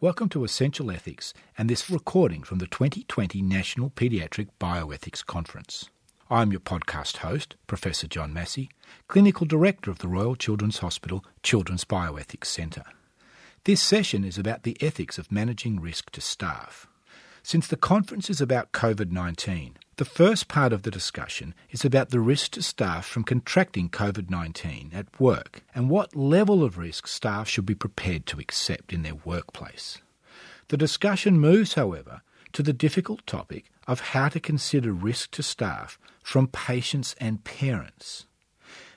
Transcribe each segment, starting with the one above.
Welcome to Essential Ethics and this recording from the 2020 National Paediatric Bioethics Conference. I'm your podcast host, Professor John Massie, Clinical Director of the Royal Children's Hospital Children's Bioethics Centre. This session is about the ethics of managing risk to staff. Since the conference is about COVID 19, the first part of the discussion is about the risk to staff from contracting COVID 19 at work and what level of risk staff should be prepared to accept in their workplace. The discussion moves, however, to the difficult topic of how to consider risk to staff from patients and parents.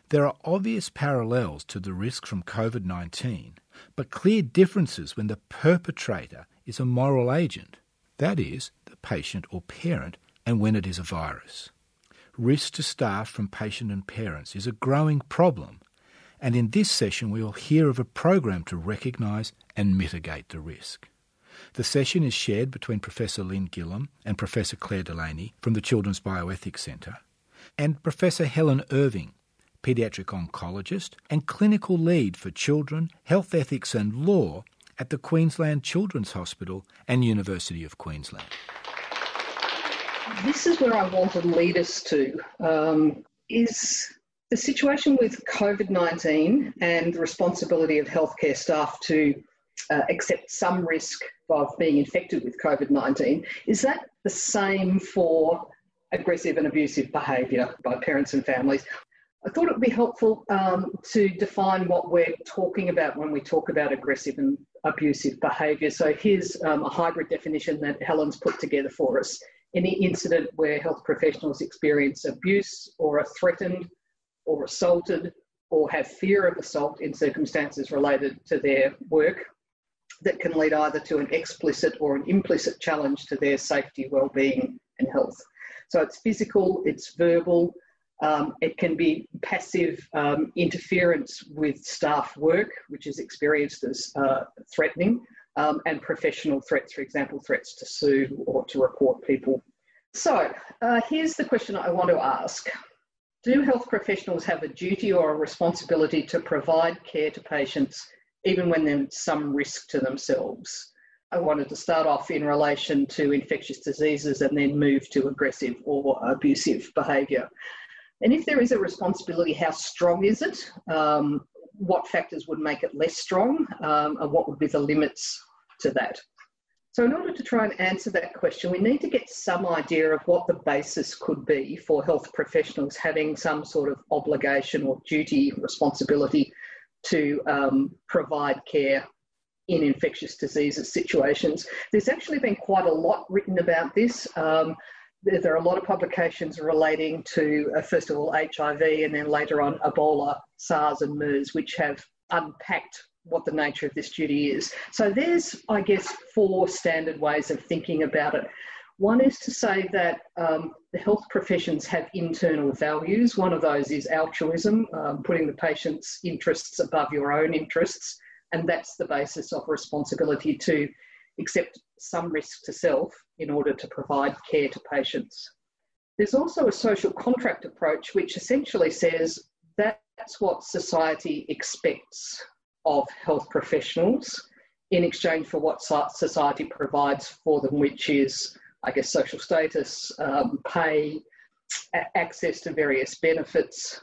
There are obvious parallels to the risk from COVID 19, but clear differences when the perpetrator is a moral agent, that is, the patient or parent and when it is a virus. Risk to staff from patient and parents is a growing problem, and in this session we will hear of a program to recognise and mitigate the risk. The session is shared between Professor Lynn Gillam and Professor Clare Delany from the Children's Bioethics Centre and Professor Helen Irving, paediatric oncologist and clinical lead for children, health ethics and law at the Queensland Children's Hospital and University of Queensland this is where I want to lead us to um, is the situation with COVID 19 and the responsibility of healthcare staff to uh, accept some risk of being infected with COVID 19. Is that the same for aggressive and abusive behaviour by parents and families? I thought it would be helpful um, to define what we're talking about when we talk about aggressive and abusive behaviour. So here's um, a hybrid definition that Helen's put together for us any incident where health professionals experience abuse or are threatened or assaulted or have fear of assault in circumstances related to their work that can lead either to an explicit or an implicit challenge to their safety, well-being and health. So it's physical, it's verbal, um, it can be passive um, interference with staff work, which is experienced as uh, threatening, um, and professional threats, for example, threats to sue or to report people. So uh, here's the question I want to ask. Do health professionals have a duty or a responsibility to provide care to patients even when there's some risk to themselves? I wanted to start off in relation to infectious diseases and then move to aggressive or abusive behaviour. And if there is a responsibility, how strong is it? Um, what factors would make it less strong? Um, and what would be the limits to that? So, in order to try and answer that question, we need to get some idea of what the basis could be for health professionals having some sort of obligation or duty, responsibility to um, provide care in infectious diseases situations. There's actually been quite a lot written about this. Um, there, are a lot of publications relating to, uh, first of all, HIV and then later on Ebola, SARS, and MERS, which have unpacked what the nature of this duty is. So there's, I guess, four standard ways of thinking about it. One is to say that um, the health professions have internal values. One of those is altruism, um, putting the patient's interests above your own interests. And that's the basis of responsibility to accept some risk to self in order to provide care to patients. There's also a social contract approach, which essentially says that's what society expects of health professionals in exchange for what society provides for them, which is, I guess, social status, um, pay, access to various benefits.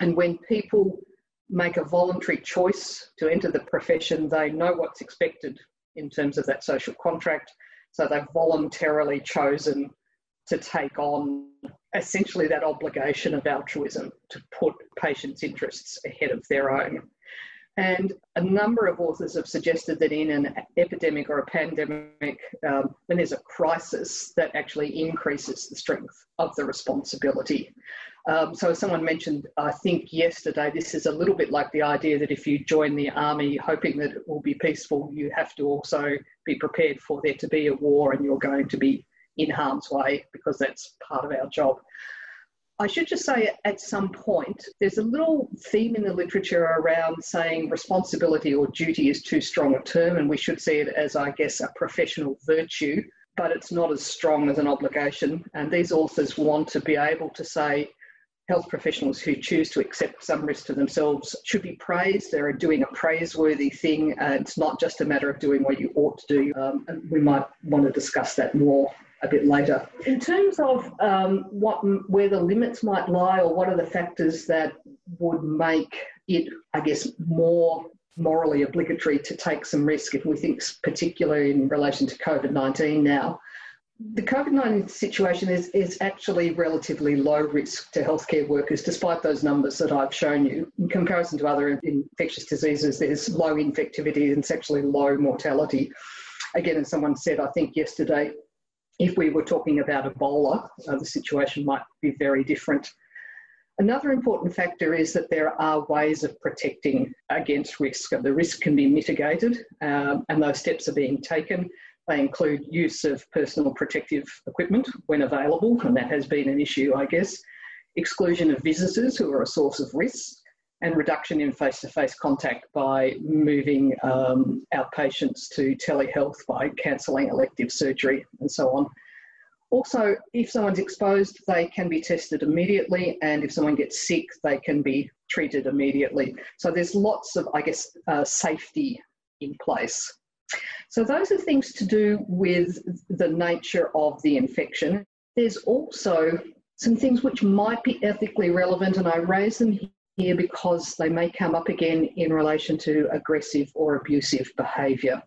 And when people make a voluntary choice to enter the profession, they know what's expected in terms of that social contract. So they've voluntarily chosen to take on essentially that obligation of altruism to put patients' interests ahead of their own. And a number of authors have suggested that in an epidemic or a pandemic, um, when there's a crisis, that actually increases the strength of the responsibility. Um, so, as someone mentioned, I think yesterday, this is a little bit like the idea that if you join the army hoping that it will be peaceful, you have to also be prepared for there to be a war and you're going to be in harm's way because that's part of our job. I should just say at some point, there's a little theme in the literature around saying responsibility or duty is too strong a term, and we should see it as, I guess, a professional virtue, but it's not as strong as an obligation. And these authors want to be able to say, health professionals who choose to accept some risk to themselves should be praised. They're doing a praiseworthy thing. Uh, it's not just a matter of doing what you ought to do. Um, and we might want to discuss that more a bit later. In terms of um, what where the limits might lie, or what are the factors that would make it, I guess, more morally obligatory to take some risk if we think particularly in relation to COVID-19 now the COVID 19 situation is, is actually relatively low risk to healthcare workers, despite those numbers that I've shown you. In comparison to other infectious diseases, there's low infectivity and sexually low mortality. Again, as someone said, I think yesterday, if we were talking about Ebola, uh, the situation might be very different. Another important factor is that there are ways of protecting against risk. The risk can be mitigated, um, and those steps are being taken. They include use of personal protective equipment when available, and that has been an issue, I guess, exclusion of visitors who are a source of risk, and reduction in face to face contact by moving um, our patients to telehealth by cancelling elective surgery and so on. Also, if someone's exposed, they can be tested immediately, and if someone gets sick, they can be treated immediately. So there's lots of, I guess, uh, safety in place. So those are things to do with the nature of the infection. There's also some things which might be ethically relevant, and I raise them here because they may come up again in relation to aggressive or abusive behaviour.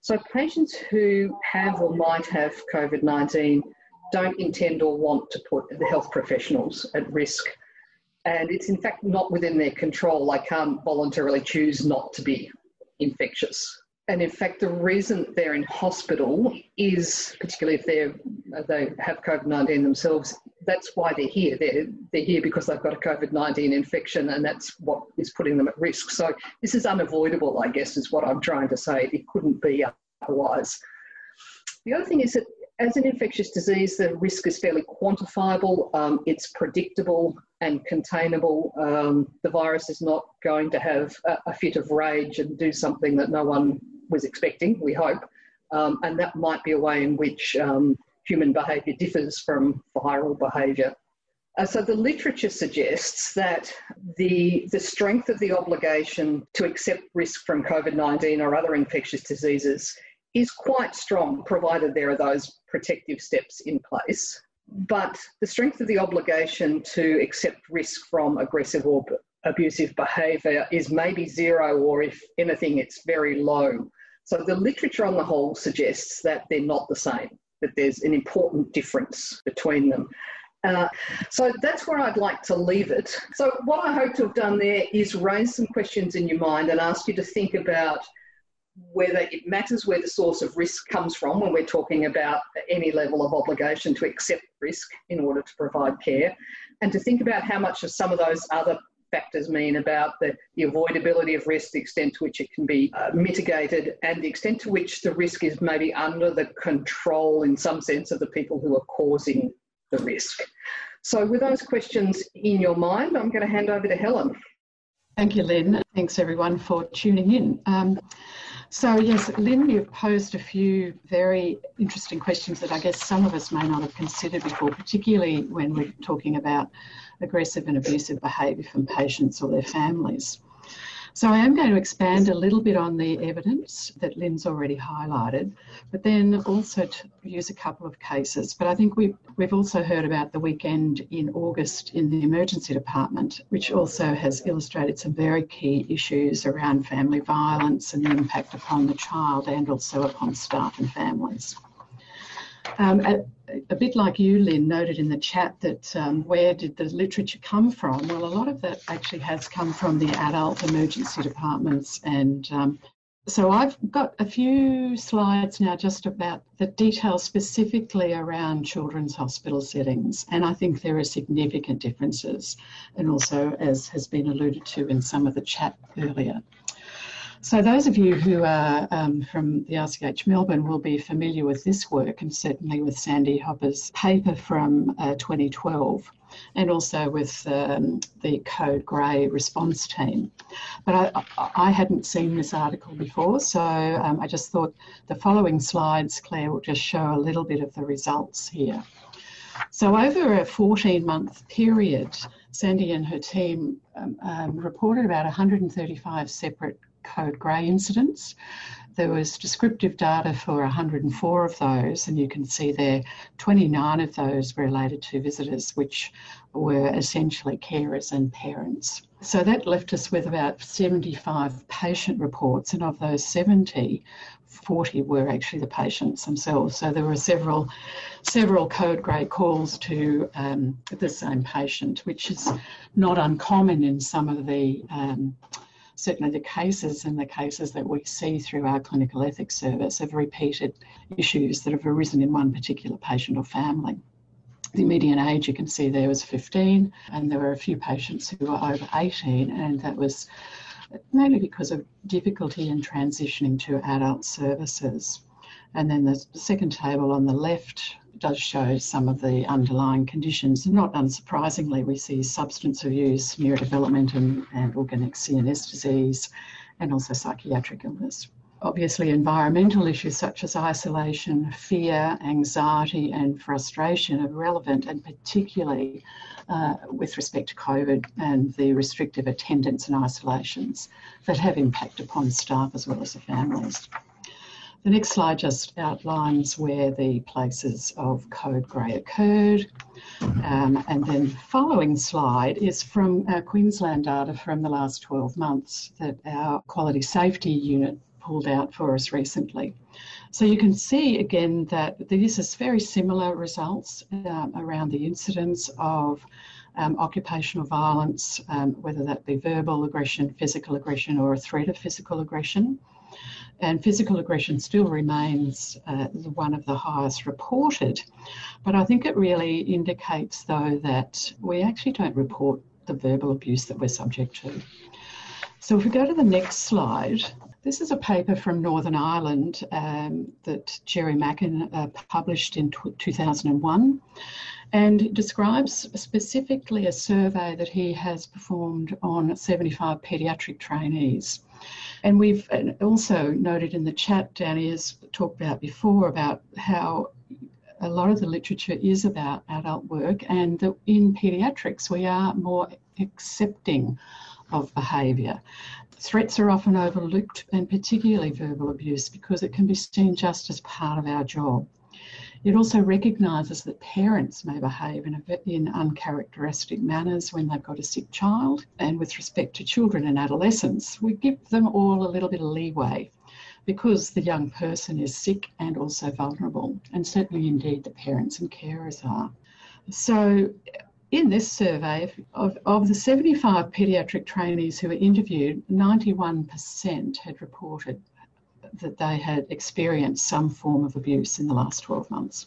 So, patients who have or might have COVID 19 don't intend or want to put the health professionals at risk. And it's in fact not within their control. They can't voluntarily choose not to be infectious. And in fact, the reason they're in hospital is, particularly if they're, they have COVID 19 themselves, that's why they're here. They're, they're here because they've got a COVID 19 infection and that's what is putting them at risk. So this is unavoidable, I guess, is what I'm trying to say. It couldn't be otherwise. The other thing is that as an infectious disease, the risk is fairly quantifiable, um, it's predictable and containable. Um, the virus is not going to have a, a, fit of rage and do something that no one was expecting, we hope. Um, and that might be a way in which um, human behaviour differs from viral behaviour. Uh, so the literature suggests that the, the strength of the obligation to accept risk from COVID 19 or other infectious diseases is quite strong, provided there are those protective steps in place. But the strength of the obligation to accept risk from aggressive or abusive behaviour is maybe zero, or if anything, it's very low. So the literature on the whole suggests that they're not the same, that there's an important difference between them. Uh, so that's where I'd like to leave it. So, what I hope to have done there is raise some questions in your mind and ask you to think about whether it matters where the source of risk comes from when we're talking about any level of obligation to accept risk in order to provide care, and to think about how much of some of those other factors mean about the, the avoidability of risk, the extent to which it can be uh, mitigated, and the extent to which the risk is maybe under the control, in some sense, of the people who are causing the risk. So, with those questions in your mind, I'm going to hand over to Helen. Thank you, Lynn. Thanks everyone for tuning in. Um, so, yes, Lynn, you've posed a few very interesting questions that I guess some of us may not have considered before, particularly when we're talking about aggressive and abusive behaviour from patients or their families. So I am going to expand a little bit on the evidence that Lynn's already highlighted, but then also use a couple of cases. But I think we've, we've also heard about the weekend in August in the emergency department, which also has illustrated some very key issues around family violence and the impact upon the child and also upon staff and families. Um, a, a, bit like you, Lynn, noted in the chat that um, where did the literature come from? Well, a lot of that actually has come from the adult emergency departments. And um, so I've got a few slides now just about the details specifically around children's hospital settings. And I think there are significant differences, and also, as has been alluded to in some of the chat earlier. So those of you who are um, from the RCH Melbourne will be familiar with this work and certainly with Sandy Hopper's paper from uh, 2012 and also with um, the Code Grey response team. But I, I, hadn't seen this article before, so um, I just thought the following slides, Clare, will just show a little bit of the results here. So, over a 14 month period, Sandy and her team um, um, reported about 135 separate code grey incidents. There was descriptive data for 104 of those, and you can see there 29 of those were related to visitors, which were essentially carers and parents. So that left us with about 75 patient reports, and of those 70, 40 were actually the patients themselves. So there were several, several code grey calls to um, the same patient, which is not uncommon in some of the um, certainly the cases and the cases that we see through our clinical ethics service have repeated issues that have arisen in one particular patient or family. The median age you can see there was 15, and there were a few patients who were over 18, and that was mainly because of difficulty in transitioning to adult services. And then the second table on the left does show some of the underlying conditions. Not unsurprisingly, we see substance abuse, neurodevelopment, and, and organic CNS disease, and also psychiatric illness. Obviously, environmental issues such as isolation, fear, anxiety, and frustration are relevant, and particularly uh, with respect to COVID and the restrictive attendance and isolations that have impact upon staff as well as the families. The next slide just outlines where the places of code grey occurred. Um, and then the following slide is from our Queensland data from the last 12 months that our quality safety unit pulled out for us recently. So you can see again that this is very similar results um, around the incidence of um, occupational violence, um, whether that be verbal aggression, physical aggression, or a threat of physical aggression. And physical aggression still remains uh, one of the highest reported. But I think it really indicates, though, that we actually don't report the verbal abuse that we're subject to. So if we go to the next slide, this is a paper from Northern Ireland um, that Gerry Mackin uh, published in 2001 and describes specifically a survey that he has performed on 75 paediatric trainees. And we've also noted in the chat, Danny has talked about before about how a lot of the literature is about adult work, and that in paediatrics we are more accepting of behaviour. Threats are often overlooked, and particularly verbal abuse, because it can be seen just as part of our job. It also recognises that parents may behave in, a, in uncharacteristic manners when they've got a sick child. And with respect to children and adolescents, we give them all a little bit of leeway because the young person is sick and also vulnerable, and certainly indeed the parents and carers are. So, in this survey, of, of the 75 paediatric trainees who were interviewed, 91% had reported that they had experienced some form of abuse in the last 12 months.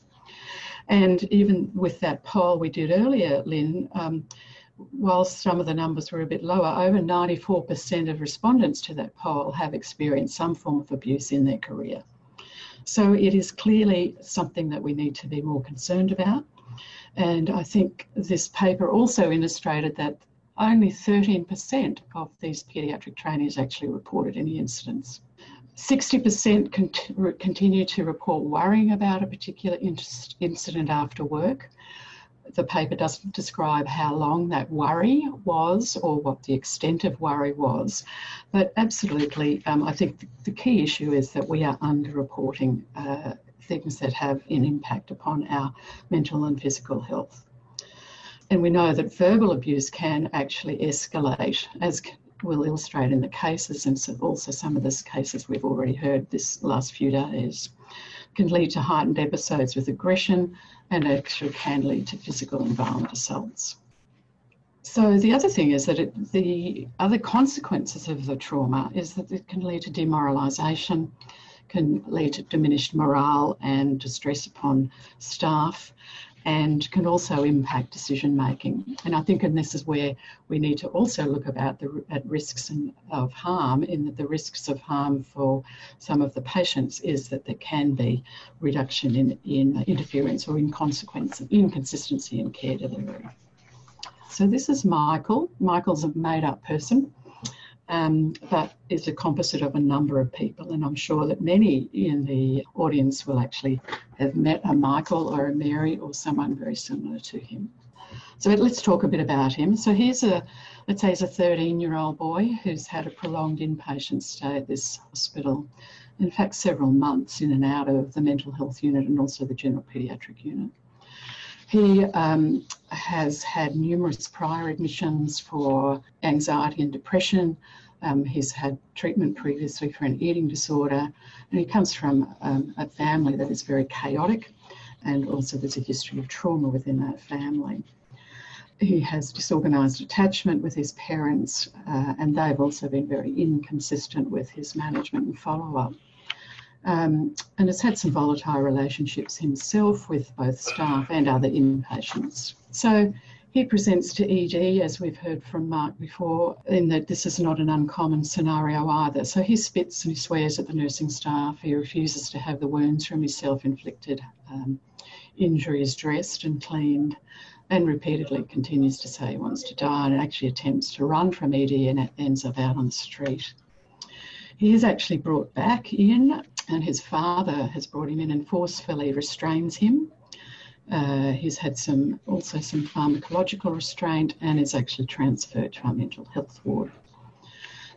And even with that poll we did earlier, Lynn, um, whilst some of the numbers were a bit lower, over 94% of respondents to that poll have experienced some form of abuse in their career. So it is clearly something that we need to be more concerned about. And I think this paper also illustrated that only 13% of these paediatric trainees actually reported any incidents. 60% cont- continue to report worrying about a particular incident after work. The paper doesn't describe how long that worry was or what the extent of worry was, but absolutely, um, I think the, the, key issue is that we are underreporting uh, things that have an impact upon our mental and physical health. And we know that verbal abuse can actually escalate, as we'll illustrate in the cases and also some of the cases we've already heard this last few days can lead to heightened episodes with aggression and actually can lead to physical and violent assaults. So the other thing is that it, the other consequences of the trauma is that it can lead to demoralisation, can lead to diminished morale and distress upon staff, and can also impact decision making. And I think, and this is where we need to also look about the at risks and, of harm. In that the risks of harm for some of the patients is that there can be reduction in, in interference or inconsequence, inconsistency in care delivery. So this is Michael. Michael's a made-up person. Um, but it's a composite of a number of people. And I'm sure that many in the audience will actually have met a Michael or a Mary or someone very similar to him. So let's talk a bit about him. So he's a, let's say he's a 13 year old boy who's had a prolonged inpatient stay at this hospital. In fact, several months in and out of the mental health unit and also the general paediatric unit. He um, has had numerous prior admissions for anxiety and depression. Um, he's had treatment previously for an eating disorder, and he comes from um, a family that is very chaotic, and also there's a history of trauma within that family. He has disorganised attachment with his parents, uh, and they've also been very inconsistent with his management and follow up um, and has had some volatile relationships himself with both staff and other inpatients. So he presents to ED, as we've heard from Mark before, in that this is not an uncommon scenario either. So he spits and he swears at the nursing staff. He refuses to have the wounds from his self inflicted um, injuries dressed and cleaned, and repeatedly continues to say he wants to die and actually attempts to run from ED and ends up out on the street. He is actually brought back in and his father has brought him in and forcefully restrains him. Uh, he's had some also some pharmacological restraint and is actually transferred to our mental health ward.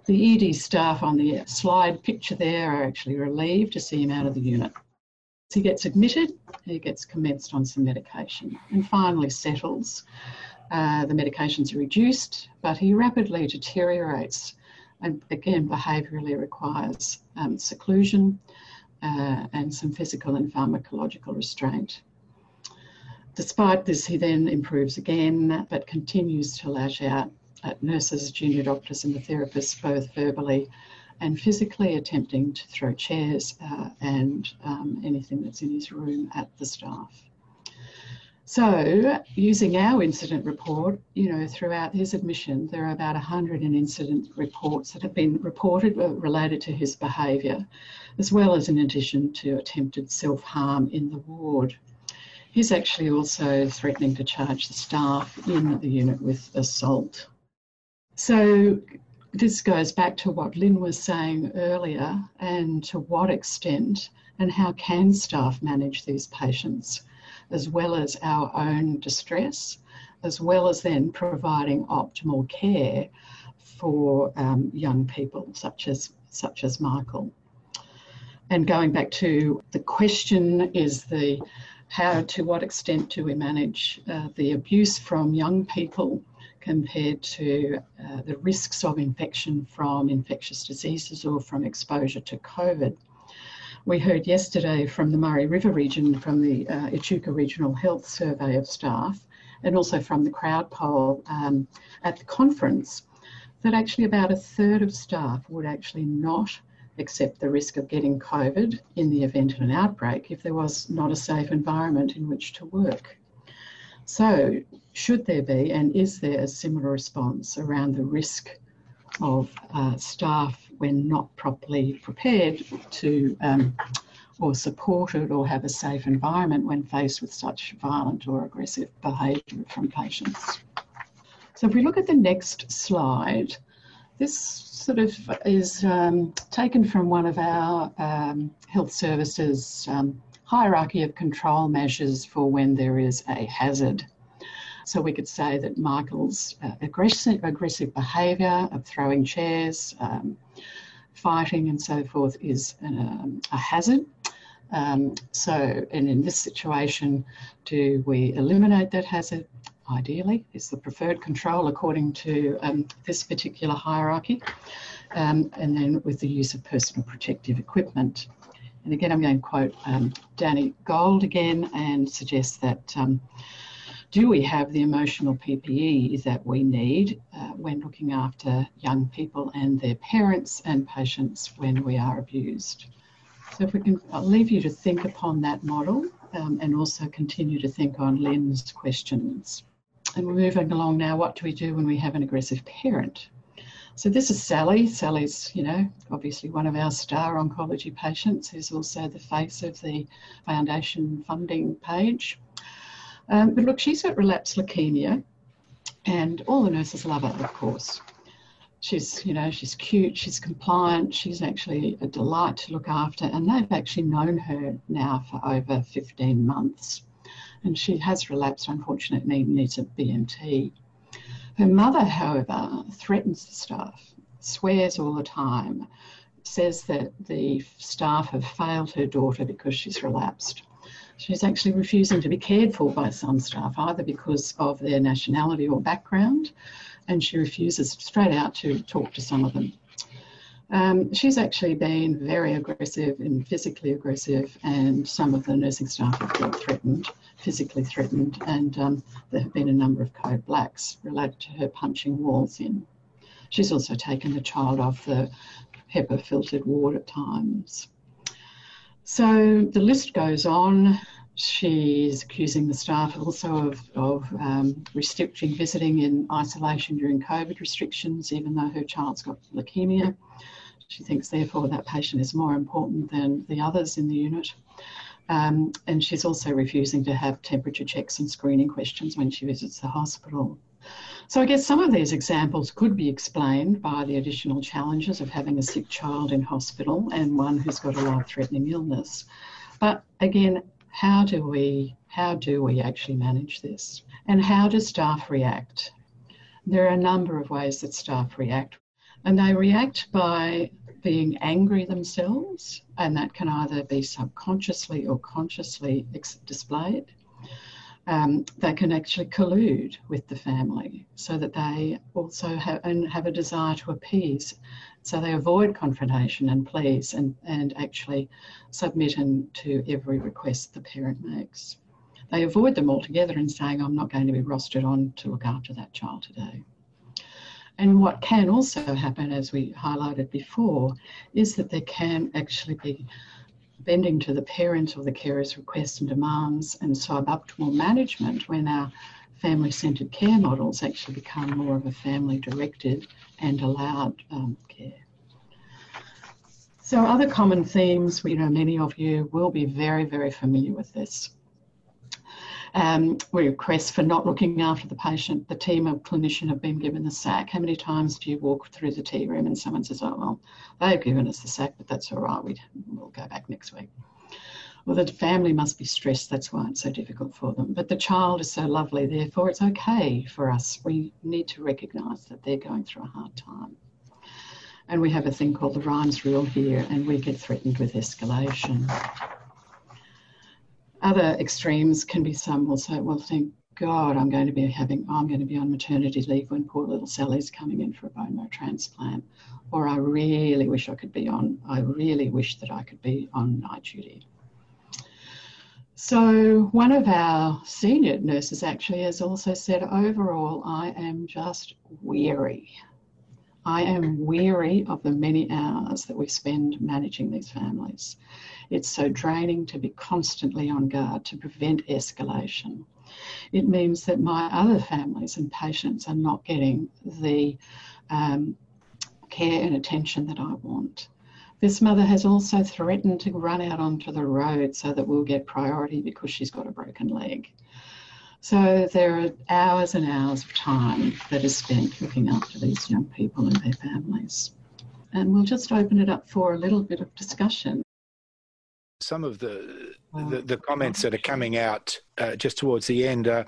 The ED staff on the slide picture there are actually relieved to see him out of the unit. He gets admitted, he gets commenced on some medication and finally settles. Uh, the medications are reduced, but he rapidly deteriorates and again behaviourally requires um, seclusion uh, and some physical and pharmacological restraint. Despite this, he then improves again, but continues to lash out at nurses, junior doctors, and the therapists, both verbally and physically, attempting to throw chairs uh, and um, anything that's in his room at the staff. So, using our incident report, you know, throughout his admission, there are about 100 incident reports that have been reported uh, related to his behaviour, as well as in addition to attempted self harm in the ward. He's actually also threatening to charge the staff in the unit with assault. So, this goes back to what Lynn was saying earlier and to what extent and how can staff manage these patients as well as our own distress, as well as then providing optimal care for um, young people such as such as Michael. And going back to the question is the how to what extent do we manage uh, the abuse from young people compared to uh, the risks of infection from infectious diseases or from exposure to COVID. We heard yesterday from the Murray River region, from the uh, Echuca Regional Health Survey of Staff, and also from the crowd poll um, at the conference, that actually about a third of staff would actually not accept the risk of getting COVID in the event of an outbreak if there was not a safe environment in which to work. So, should there be, and is there a similar response around the risk of uh, staff when not properly prepared to um, or supported or have a safe environment when faced with such violent or aggressive behaviour from patients. So if we look at the next slide, this sort of is um, taken from one of our um, health services um, hierarchy of control measures for when there is a hazard. So we could say that Michael's uh, aggressive, aggressive behaviour of throwing chairs, um, fighting, and so forth is um, a hazard. Um, so, and in this situation, do we eliminate that hazard? Ideally, is the preferred control according to um, this particular hierarchy, um, and then with the use of personal protective equipment. And again, I'm going to quote um, Danny Gold again and suggest that um, do we have the emotional PPE that we need uh, when looking after young people and their parents and patients when we are abused? So if we can, I'll leave you to think upon that model um, and also continue to think on Lynn's questions. And we're moving along now, what do we do when we have an aggressive parent? So this is Sally. Sally's, you know, obviously one of our star oncology patients who's also the face of the foundation funding page. Um, but look, she's got relapsed leukemia, and all the nurses love her, of course. she's, you know, she's cute, she's compliant, she's actually a delight to look after, and they've actually known her now for over 15 months. And she has relapsed, unfortunately, needs a BMT. Her mother, however, threatens the staff, swears all the time, says that the staff have failed her daughter because she's relapsed. She's actually refusing to be cared for by some staff, either because of their nationality or background, and she refuses straight out to talk to some of them. Um, she's actually been very aggressive and physically aggressive, and some of the nursing staff have felt threatened, physically threatened, and um, there have been a number of code blacks related to her punching walls in. She's also taken the child off the HEPA filtered ward at times. So the list goes on. She's accusing the staff also of, of um, restricting visiting in isolation during COVID restrictions, even though her child's got leukemia. She thinks, therefore, that patient is more important than the others in the unit. Um, and she's also refusing to have temperature checks and screening questions when she visits the hospital. So I guess some of these examples could be explained by the additional challenges of having a sick child in hospital and one who's got a life-threatening illness. But again, how do we how do we actually manage this? And how do staff react? There are a number of ways that staff react. And they react by being angry themselves, and that can either be subconsciously or consciously displayed um, they can actually collude with the family so that they also have, and have a desire to appease. So they avoid confrontation and please and, and actually submit to every request the parent makes. They avoid them altogether and saying, I'm not going to be rostered on to look after that child today. And what can also happen, as we highlighted before, is that there can actually be bending to the parent or the carer's requests and demands and suboptimal management when our family centred care models actually become more of a family directed and allowed um, care. So, other common themes, you know, many of you will be very, very familiar with this um, request for not looking after the patient. The team of clinician have been given the sack. How many times do you walk through the tea room and someone says, "Oh well, they've given us the sack, but that's all right. We we'll go back next week." Well, the family must be stressed. That's why it's so difficult for them. But the child is so lovely, therefore it's okay for us. We need to recognise that they're going through a hard time. And we have a thing called the Ryan's rule here, and we get threatened with escalation other extremes can be some will say, well, thank God I'm going to be having, I'm going to be on maternity leave when poor little Sally's coming in for a bone marrow transplant. Or I really wish I could be on, I really wish that I could be on night duty. So, one of our senior nurses actually has also said, overall, I am just weary. I am weary of the many hours that we spend managing these families. It's so draining to be constantly on guard to prevent escalation. It means that my other families and patients are not getting the um, care and attention that I want. This mother has also threatened to run out onto the road so that we'll get priority because she's got a broken leg. So there are hours and hours of time that is spent looking after these young people and their families. And we'll just open it up for a little bit of discussion some of the the, the comments that are coming out uh, just towards the end are,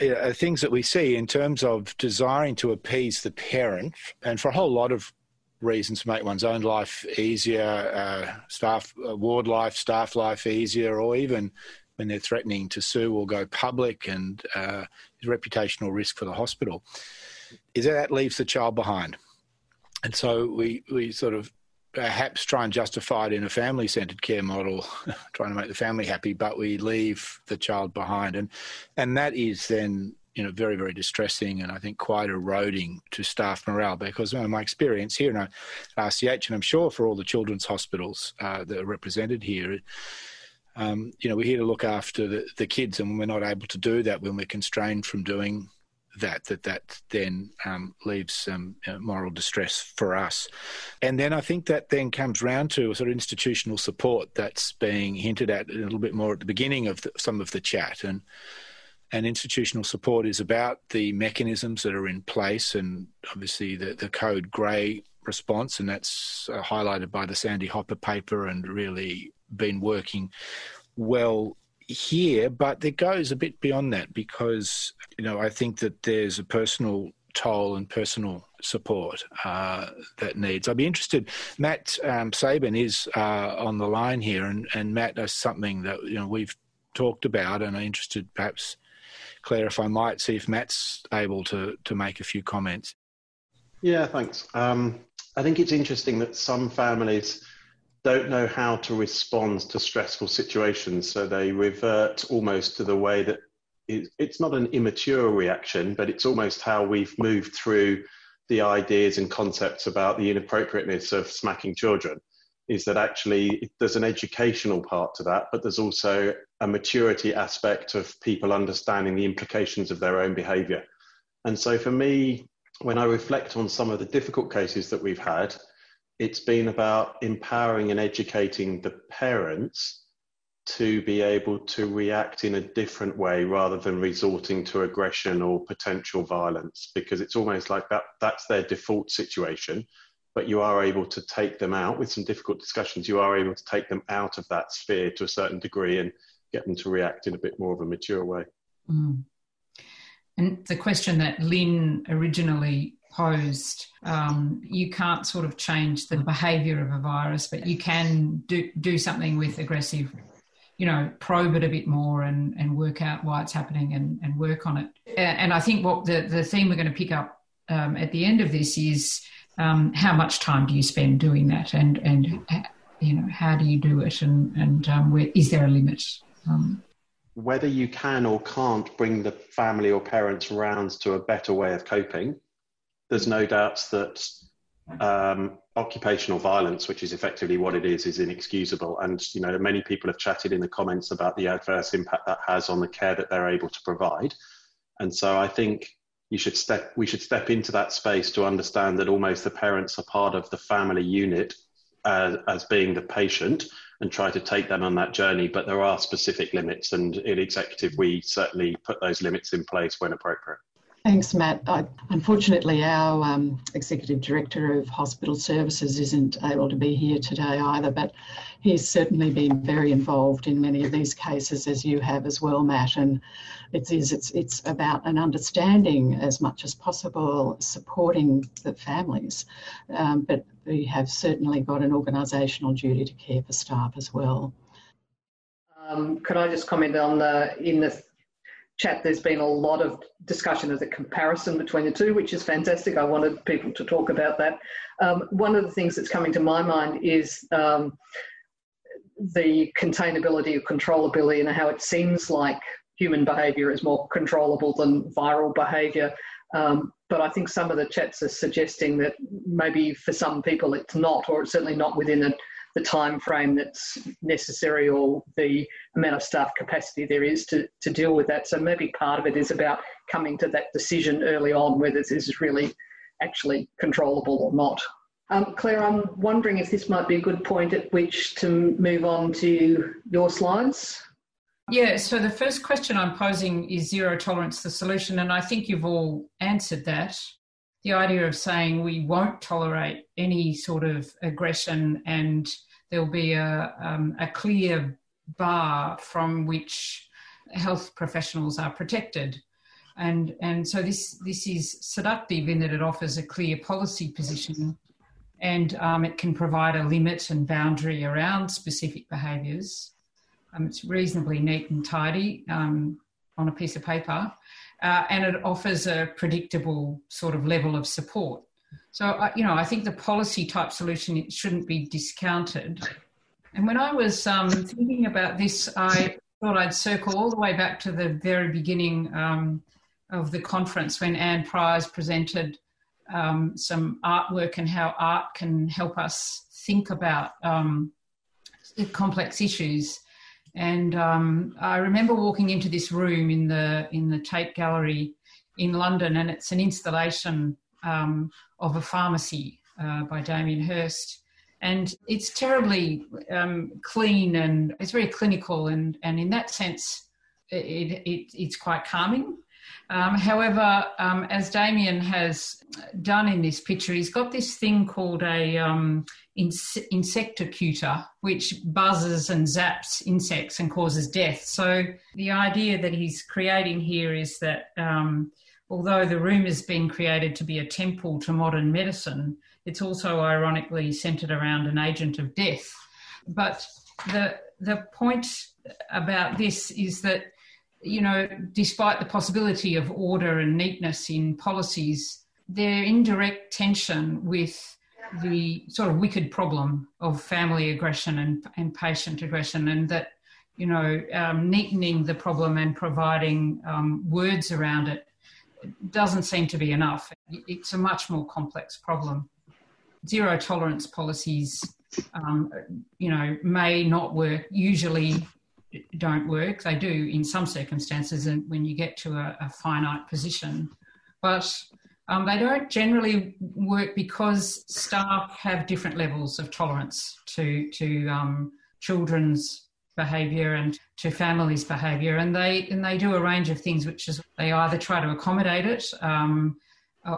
are things that we see in terms of desiring to appease the parent, and for a whole lot of reasons to make one's own life easier, uh, staff uh, ward life, staff life easier, or even when they're threatening to sue or go public and uh, reputational risk for the hospital, is that, that leaves the child behind. And so we, we sort of perhaps try and justify it in a family centered care model, trying to make the family happy, but we leave the child behind. And, and that is then you know, very, very distressing and I think quite eroding to staff morale because in my experience here in RCH, and I'm sure for all the children's hospitals uh, that are represented here, um, you know, we're here to look after the, the kids and when we're not able to do that when we're constrained from doing that that that then um, leaves some you moral distress for us, and then I think that then comes round to a sort of institutional support that's being hinted at a little bit more at the beginning of the, some of the chat, and and institutional support is about the mechanisms that are in place and obviously the, the code grey response, and that's uh, highlighted by the Sandy Hopper paper and really been working well here. But it goes a bit beyond that because, you know, I think that there's a personal toll and personal support uh, that needs. I'd be interested. Matt um, Sabin is uh, on the line here, and, and Matt does something that you know we've talked about, and I'm interested, perhaps, Clare, if I might, see if Matt's able to to make a few comments. Yeah, thanks. Um, I think it's interesting that some families don't know how to respond to stressful situations, so they revert almost to the way that it's not an immature reaction, but it's almost how we've moved through the ideas and concepts about the inappropriateness of smacking children. Is that actually there's an educational part to that, but there's also a maturity aspect of people understanding the implications of their own behavior. And so for me, when I reflect on some of the difficult cases that we've had, it's been about empowering and educating the parents to be able to react in a different way rather than resorting to aggression or potential violence because it's almost like that that's their default situation but you are able to take them out with some difficult discussions you are able to take them out of that sphere to a certain degree and get them to react in a bit more of a mature way mm. and the question that lynn originally posed um, you can't sort of change the behavior of a virus but you can do, do something with aggressive you know, probe it a bit more and, and work out why it's happening and, and work on it. And I think what the, the theme we're going to pick up um, at the end of this is um, how much time do you spend doing that and, and you know, how do you do it and, and um, where, is there a limit? Um, Whether you can or can't bring the family or parents around to a better way of coping, there's no doubts that um, occupational violence, which is effectively what it is, is inexcusable. And you know, many people have chatted in the comments about the adverse impact that has on the care that they're able to provide. And so I think you should step we should step into that space to understand that almost the parents are part of the family unit as, as being the patient and try to take them on that journey. But there are specific limits, and in executive, we certainly put those limits in place when appropriate. Thanks, Matt. I, unfortunately, our um, Executive Director of Hospital Services isn't able to be here today either, but he's certainly been very involved in many of these cases, as you have as well, Matt. And it is, it's, it's about an understanding as much as possible, supporting the families. Um, but we have certainly got an organisational duty to care for staff as well. Um, could I just comment on the in the chat, there's been a lot of discussion of the comparison between the two, which is fantastic. I wanted people to talk about that. Um, one of the things that's coming to my mind is um, the containability or controllability and how it seems like human behaviour is more controllable than viral behaviour. Um, but I think some of the chats are suggesting that maybe for some people it's not, or it's certainly not within a the time frame that's necessary or the amount of staff capacity there is to, to deal with that. So maybe part of it is about coming to that decision early on whether this is really actually controllable or not. Um, Clare, I'm wondering if this might be a good point at which to move on to your slides. Yeah, so the first question I'm posing is zero tolerance the solution, and I think you've all answered that the idea of saying we won't tolerate any sort of aggression and there'll be a, um, a clear bar from which health professionals are protected. And, and so this, this is seductive in that it offers a clear policy position and um, it can provide a limit and boundary around specific behaviours. Um, it's reasonably neat and tidy um, on a piece of paper uh, and it offers a predictable sort of level of support. So, you know, I think the policy type solution shouldn't be discounted. And when I was um, thinking about this, I thought I'd circle all the way back to the very beginning um, of the conference when Anne Pryce presented um, some artwork and how art can help us think about um, complex issues. And um, I remember walking into this room in the in the Tate Gallery in London, and it's an installation um, of a pharmacy uh, by Damien Hirst, and it's terribly um, clean and it's very clinical, and and in that sense, it, it, it's quite calming. Um, however, um, as Damien has done in this picture, he's got this thing called a insectocutor, which buzzes and zaps insects and causes death. So the idea that he's creating here is that um, although the room has been created to be a temple to modern medicine, it's also ironically centered around an agent of death. But the the point about this is that you know, despite the possibility of order and neatness in policies, they're in direct tension with the sort of wicked problem of family aggression and, and patient aggression, and that, you know, um, neatening the problem and providing um, words around it doesn't seem to be enough. It's a much more complex problem. Zero tolerance policies, um, you know, may not work. Usually, don't work. They do in some circumstances, and when you get to a, a finite position, but um, they don't generally work because staff have different levels of tolerance to to um, children's behaviour and to families' behaviour, and they and they do a range of things, which is they either try to accommodate it. Um,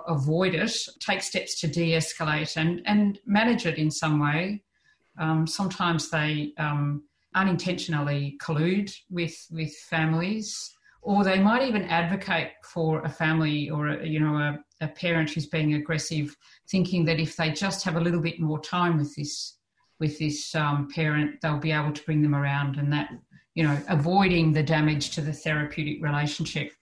avoid it, take steps to de-escalate and, and manage it in some way. Um, sometimes they um, unintentionally collude with with families, or they might even advocate for a family or a, you know a, a parent who's being aggressive, thinking that if they just have a little bit more time with this with this um, parent, they'll be able to bring them around, and that you know avoiding the damage to the therapeutic relationship.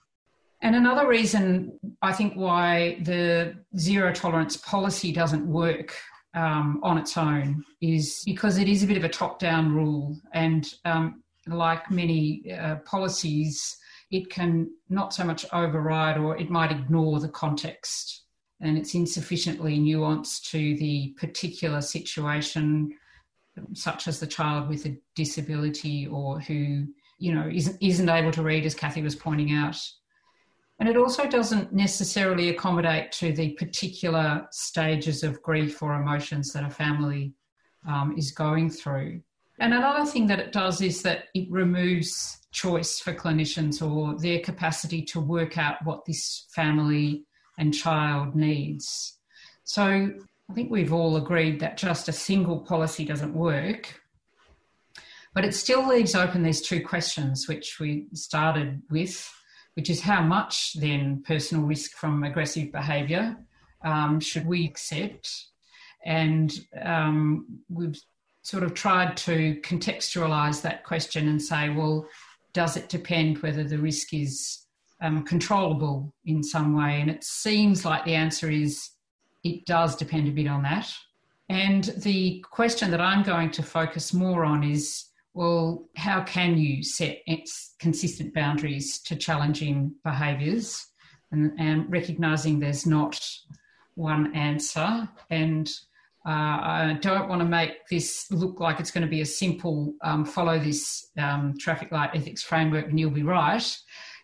And another reason I think why the zero tolerance policy doesn't work um, on its own is because it is a bit of a top down rule. And um, like many uh, policies, it can not so much override or it might ignore the context. And it's insufficiently nuanced to the particular situation, such as the child with a disability or who, you know, isn't, isn't able to read, as Kathy was pointing out. And it also doesn't necessarily accommodate to the particular stages of grief or emotions that a family um, is going through. And another thing that it does is that it removes choice for clinicians or their capacity to work out what this family and child needs. So I think we've all agreed that just a single policy doesn't work. But it still leaves open these two questions, which we started with which is how much then personal risk from aggressive behaviour um, should we accept? And um, we've sort of tried to contextualise that question and say, well, does it depend whether the risk is um, controllable in some way? And it seems like the answer is it does depend a bit on that. And the question that I'm going to focus more on is well, how can you set consistent boundaries to challenging behaviours and, and recognising there's not one answer? And uh, I don't want to make this look like it's going to be a simple um, follow this um, traffic light ethics framework and you'll be right.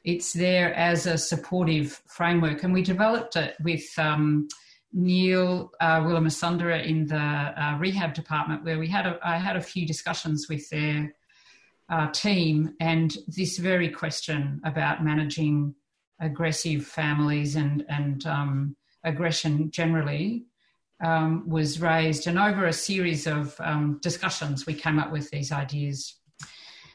It's there as a supportive framework, and we developed it with. Um, Neil uh, Wimalasundera in the uh, rehab department, where we had a, I had a few discussions with their uh, team, and this very question about managing aggressive families and and um, aggression generally um, was raised, and over a series of um, discussions, we came up with these ideas.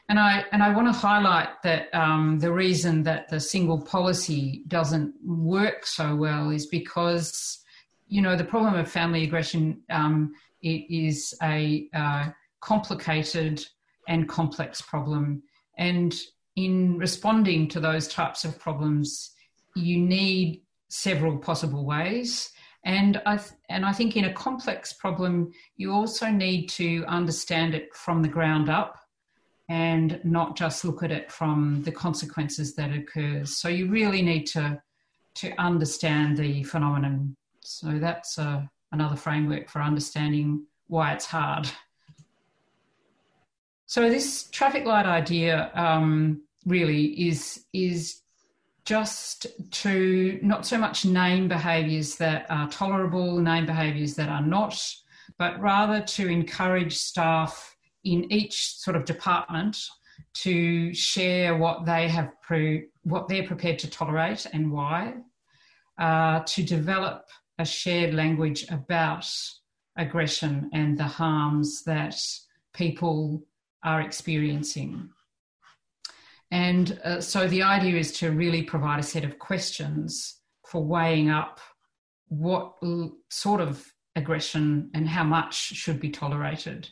And I and I want to highlight that um, the reason that the single policy doesn't work so well is because you know, the problem of family aggression um, it is a uh, complicated and complex problem. And in responding to those types of problems, you need several possible ways. And I, th- and I think in a complex problem, you also need to understand it from the ground up and not just look at it from the consequences that occurs. So you really need to, to understand the phenomenon so that's a, another framework for understanding why it's hard. So this traffic light idea um, really is is just to not so much name behaviours that are tolerable, name behaviours that are not, but rather to encourage staff in each sort of department to share what they have what they're prepared to tolerate and why, uh, to develop a shared language about aggression and the harms that people are experiencing. And uh, so the idea is to really provide a set of questions for weighing up what sort of aggression and how much should be tolerated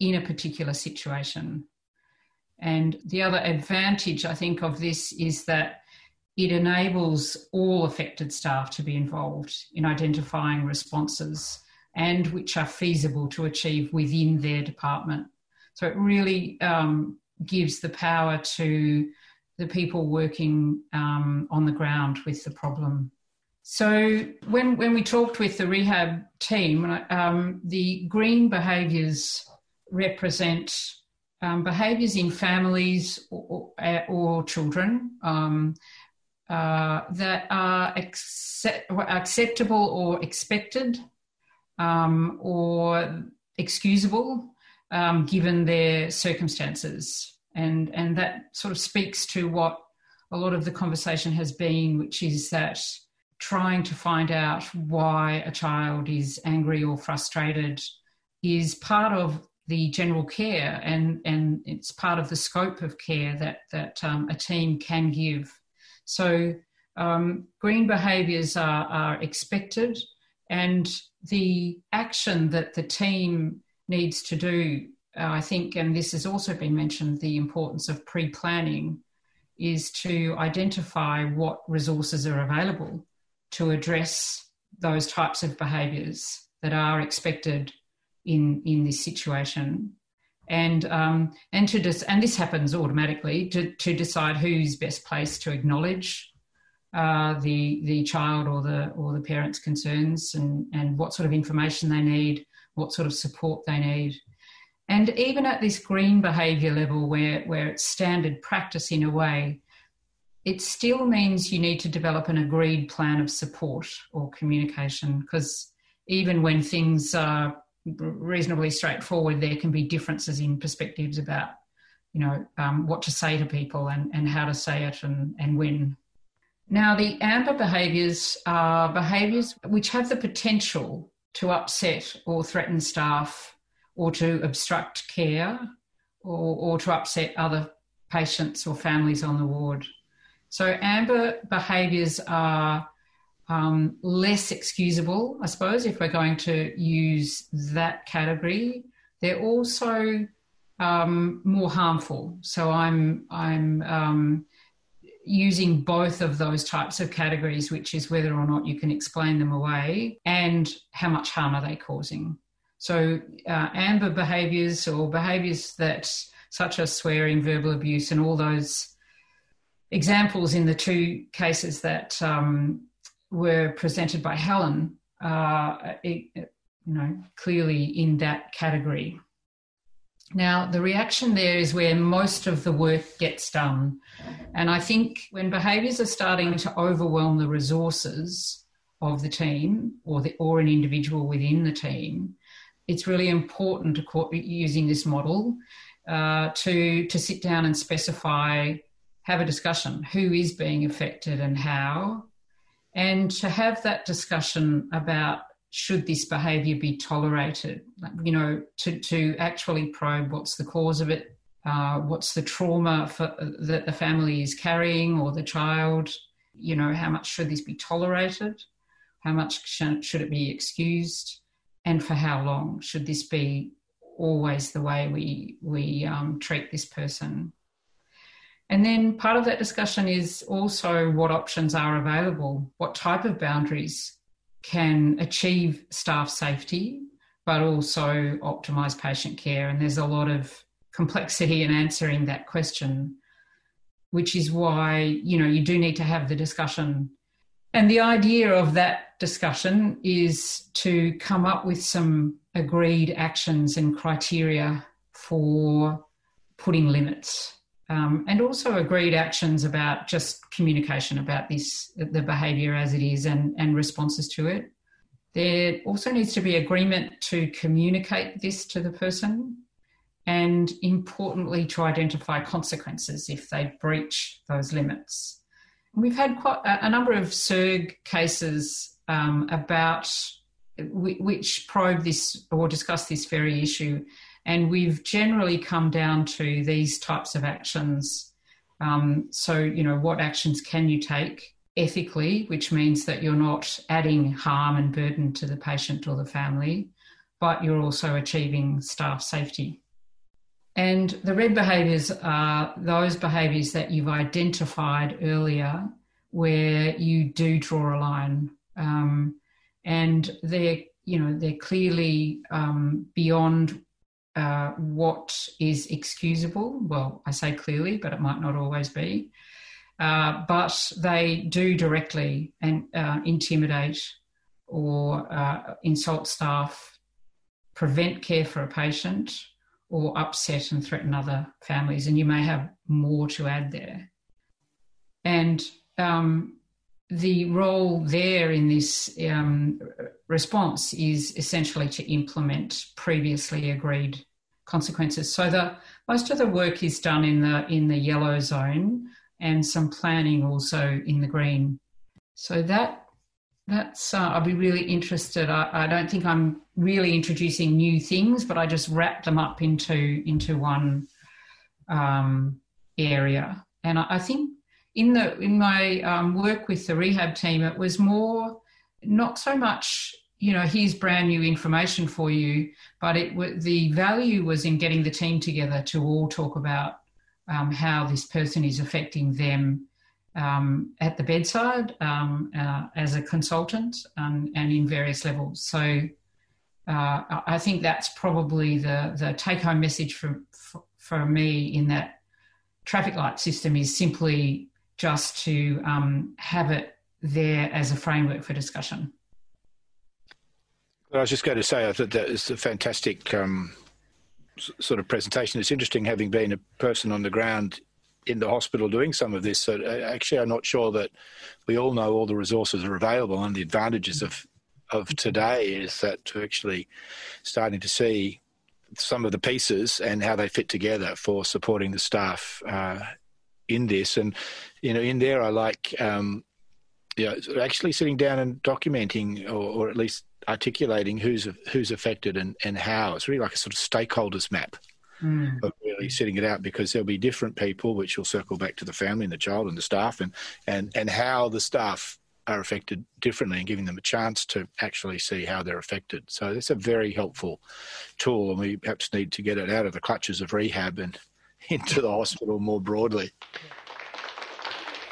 in a particular situation. And the other advantage, I think, of this is that it enables all affected staff to be involved in identifying responses and which are feasible to achieve within their department. So it really um, gives the power to the people working um, on the ground with the problem. So when when we talked with the rehab team, um, the green behaviours represent um, behaviours in families or, or, or children um, uh, that are accept, acceptable or expected um, or excusable um, given their circumstances. And, and that sort of speaks to what a lot of the conversation has been, which is that trying to find out why a child is angry or frustrated is part of the general care and, and it's part of the scope of care that, that um, a team can give. So, um, green behaviours are, are expected, and the action that the team needs to do, uh, I think, and this has also been mentioned, the importance of pre planning is to identify what resources are available to address those types of behaviours that are expected in in this situation, and um, and to dis- and this happens automatically to to decide who's best placed to acknowledge uh, the the child or the or the parent's concerns and and what sort of information they need, what sort of support they need. And even at this green behaviour level, where, where it's standard practice in a way, it still means you need to develop an agreed plan of support or communication because even when things are reasonably straightforward, there can be differences in perspectives about, you know, um, what to say to people and, and how to say it and, and when. Now, the amber behaviours are behaviours which have the potential to upset or threaten staff or to obstruct care or, or to upset other patients or families on the ward. So amber behaviours are um, less excusable, I suppose, if we're going to use that category. They're also um, more harmful. So I'm I'm um, using both of those types of categories, which is whether or not you can explain them away and how much harm are they causing. So uh, amber behaviours or behaviours that such as swearing, verbal abuse, and all those examples in the two cases that um, were presented by Helen are, you know, clearly in that category. Now, the reaction there is where most of the work gets done. And I think when behaviours are starting to overwhelm the resources of the team or, the, or an individual within the team, it's really important to using this model uh, to, to sit down and specify have a discussion who is being affected and how, and to have that discussion about should this behaviour be tolerated, you know, to, to actually probe what's the cause of it, uh, what's the trauma for, that the family is carrying or the child, you know, how much should this be tolerated, how much should it be excused, and for how long? Should this be always the way we we um, treat this person? And then part of that discussion is also what options are available, what type of boundaries can achieve staff safety, but also optimise patient care. And there's a lot of complexity in answering that question, which is why, you know, you do need to have the discussion. And the idea of that discussion is to come up with some agreed actions and criteria for putting limits um, and also agreed actions about just communication about this, the behaviour as it is, and, and responses to it. There also needs to be agreement to communicate this to the person. and importantly, to identify consequences if they breach those limits. We've had quite a, number of CERG cases um, about which probe this or discuss this very issue, and we've generally come down to these types of actions. Um, so, you know, what actions can you take ethically, which means that you're not adding harm and burden to the patient or the family, but you're also achieving staff safety. And the red behaviours are those behaviours that you've identified earlier where you do draw a line. Um, and they're, you know, they're clearly um, beyond uh, what is excusable. Well, I say clearly, but it might not always be. Uh, but they do directly and uh, intimidate or uh, insult staff, prevent care for a patient, or upset and threaten other families. And you may have more to add there. And um, the role there in this um, response is essentially to implement previously agreed consequences. So the most of the work is done in the in the yellow zone, and some planning also in the green. So that that's uh, I'll be really interested. I, I, don't think I'm really introducing new things, but I just wrap them up into into one um, area. And I, I, think in the in my um, work with the rehab team, it was more not so much you know here's brand new information for you, but it the value was in getting the team together to all talk about um, how this person is affecting them um, at the bedside um, uh, as a consultant and in various levels. So uh, I think that's probably the, the take home message for, for, for, me in that traffic light system is simply just to um, have it there as a framework for discussion. I was just going to say, I thought that is a fantastic um, sort of presentation. It's interesting having been a person on the ground in the hospital doing some of this. So uh, actually, I'm not sure that we all know all the resources are available, and the advantages of of today is that to actually starting to see some of the pieces and how they fit together for supporting the staff uh, in this. And you know, in there, I like um, you know, actually sitting down and documenting, or, or at least articulating who's who's affected and, and how. It's really like a sort of stakeholders map mm. of really setting it out because there'll be different people, which will circle back to the family and the child and the staff, and and and how the staff are affected differently and giving them a chance to actually see how they're affected. So it's a very helpful tool, and we perhaps need to get it out of the clutches of rehab and into the hospital more broadly.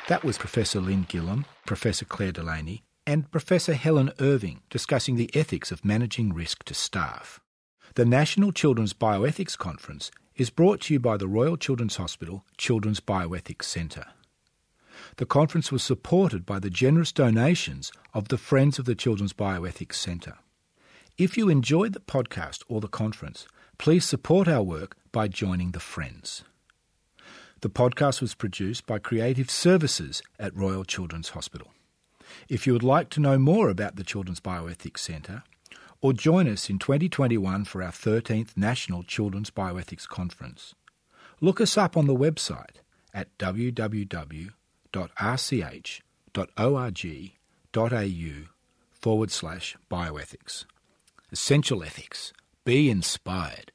That was Professor Lynn Gillam, Professor Clare Delany, and Professor Helen Irving discussing the ethics of managing risk to staff. The National Children's Bioethics Conference is brought to you by the Royal Children's Hospital Children's Bioethics Centre. The conference was supported by the generous donations of the Friends of the Children's Bioethics Centre. If you enjoyed the podcast or the conference, please support our work by joining the Friends. The podcast was produced by Creative Services at Royal Children's Hospital. If you would like to know more about the Children's Bioethics Centre, or join us in 2021 for our 13th National Children's Bioethics Conference. Look us up on the website at www.rch.org.au forward slash bioethics. Essential ethics. Be inspired.